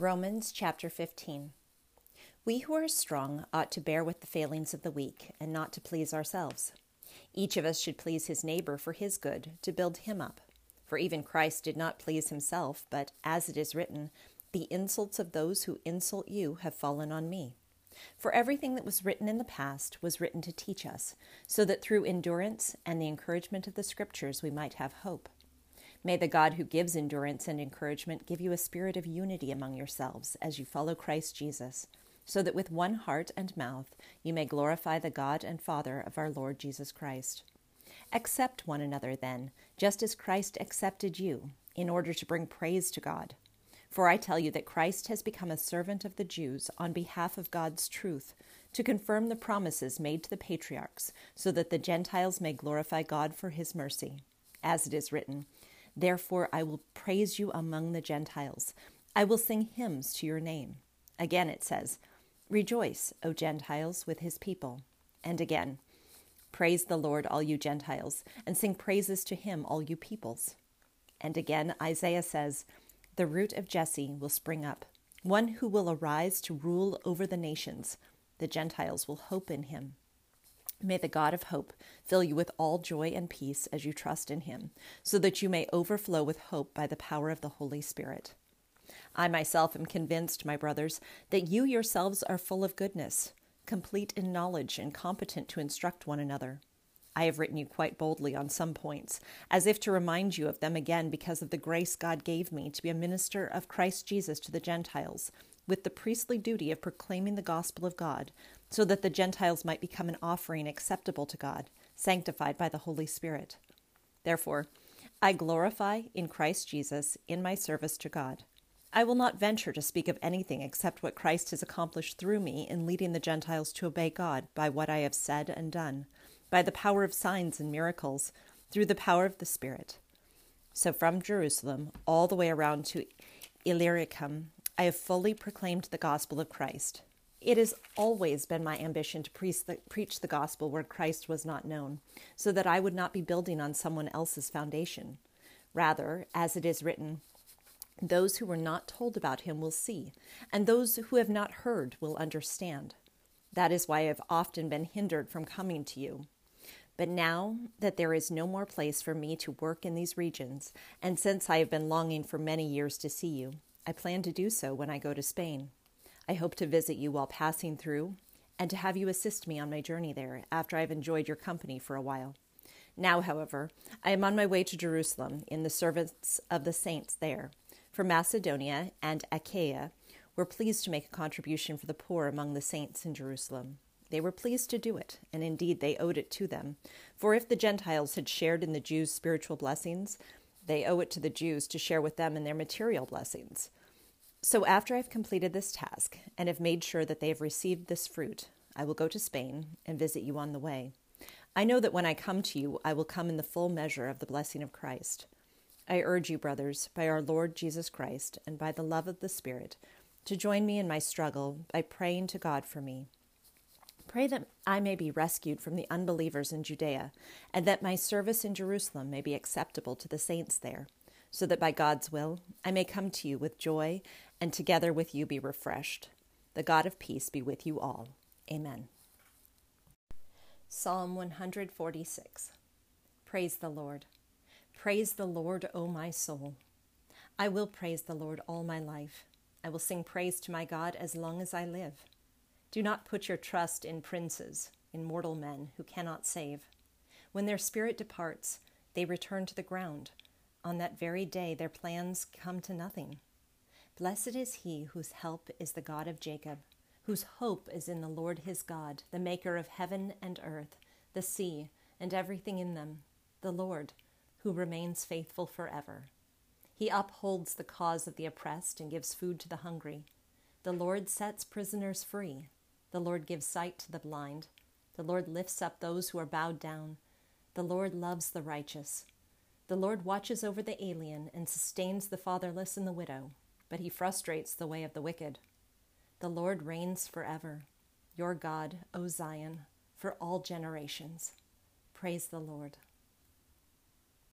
Romans chapter 15. We who are strong ought to bear with the failings of the weak and not to please ourselves. Each of us should please his neighbor for his good, to build him up. For even Christ did not please himself, but, as it is written, the insults of those who insult you have fallen on me. For everything that was written in the past was written to teach us, so that through endurance and the encouragement of the Scriptures we might have hope. May the God who gives endurance and encouragement give you a spirit of unity among yourselves as you follow Christ Jesus, so that with one heart and mouth you may glorify the God and Father of our Lord Jesus Christ. Accept one another, then, just as Christ accepted you, in order to bring praise to God. For I tell you that Christ has become a servant of the Jews on behalf of God's truth, to confirm the promises made to the patriarchs, so that the Gentiles may glorify God for his mercy. As it is written, Therefore, I will praise you among the Gentiles. I will sing hymns to your name. Again, it says, Rejoice, O Gentiles, with his people. And again, Praise the Lord, all you Gentiles, and sing praises to him, all you peoples. And again, Isaiah says, The root of Jesse will spring up, one who will arise to rule over the nations. The Gentiles will hope in him. May the God of hope fill you with all joy and peace as you trust in him, so that you may overflow with hope by the power of the Holy Spirit. I myself am convinced, my brothers, that you yourselves are full of goodness, complete in knowledge, and competent to instruct one another. I have written you quite boldly on some points, as if to remind you of them again because of the grace God gave me to be a minister of Christ Jesus to the Gentiles with the priestly duty of proclaiming the gospel of God, so that the Gentiles might become an offering acceptable to God, sanctified by the Holy Spirit. Therefore, I glorify in Christ Jesus in my service to God. I will not venture to speak of anything except what Christ has accomplished through me in leading the Gentiles to obey God by what I have said and done, by the power of signs and miracles, through the power of the Spirit. So from Jerusalem all the way around to Illyricum I have fully proclaimed the gospel of Christ. It has always been my ambition to preach the, gospel where Christ was not known, so that I would not be building on someone else's foundation. Rather, as it is written, those who were not told about him will see, and those who have not heard will understand. That is why I have often been hindered from coming to you. But now that there is no more place for me to work in these regions, and since I have been longing for many years to see you, I plan to do so when I go to Spain. I hope to visit you while passing through and to have you assist me on my journey there after I've enjoyed your company for a while. Now, however, I am on my way to Jerusalem in the service of the saints there. For Macedonia and Achaia were pleased to make a contribution for the poor among the saints in Jerusalem. They were pleased to do it, and indeed they owed it to them. For if the Gentiles had shared in the Jews' spiritual blessings, they owe it to the Jews to share with them in their material blessings. So after I've completed this task and have made sure that they have received this fruit, I will go to Spain and visit you on the way. I know that when I come to you, I will come in the full measure of the blessing of Christ. I urge you, brothers, by our Lord Jesus Christ and by the love of the Spirit, to join me in my struggle by praying to God for me Pray that I may be rescued from the unbelievers in Judea, and that my service in Jerusalem may be acceptable to the saints there, so that by God's will I may come to you with joy, and together with you be refreshed. The God of peace be with you all. Amen. Psalm 146 Praise the Lord. Praise the Lord, O my soul. I will praise the Lord all my life. I will sing praise to my God as long as I live. Do not put your trust in princes, in mortal men who cannot save. When their spirit departs, they return to the ground. On that very day, their plans come to nothing. Blessed is he whose help is the God of Jacob, whose hope is in the Lord his God, the maker of heaven and earth, the sea, and everything in them, the Lord, who remains faithful forever. He upholds the cause of the oppressed and gives food to the hungry. The Lord sets prisoners free. The Lord gives sight to the blind. The Lord lifts up those who are bowed down. The Lord loves the righteous. The Lord watches over the alien and sustains the fatherless and the widow, but he frustrates the way of the wicked. The Lord reigns forever. Your God, O Zion, for all generations. Praise the Lord.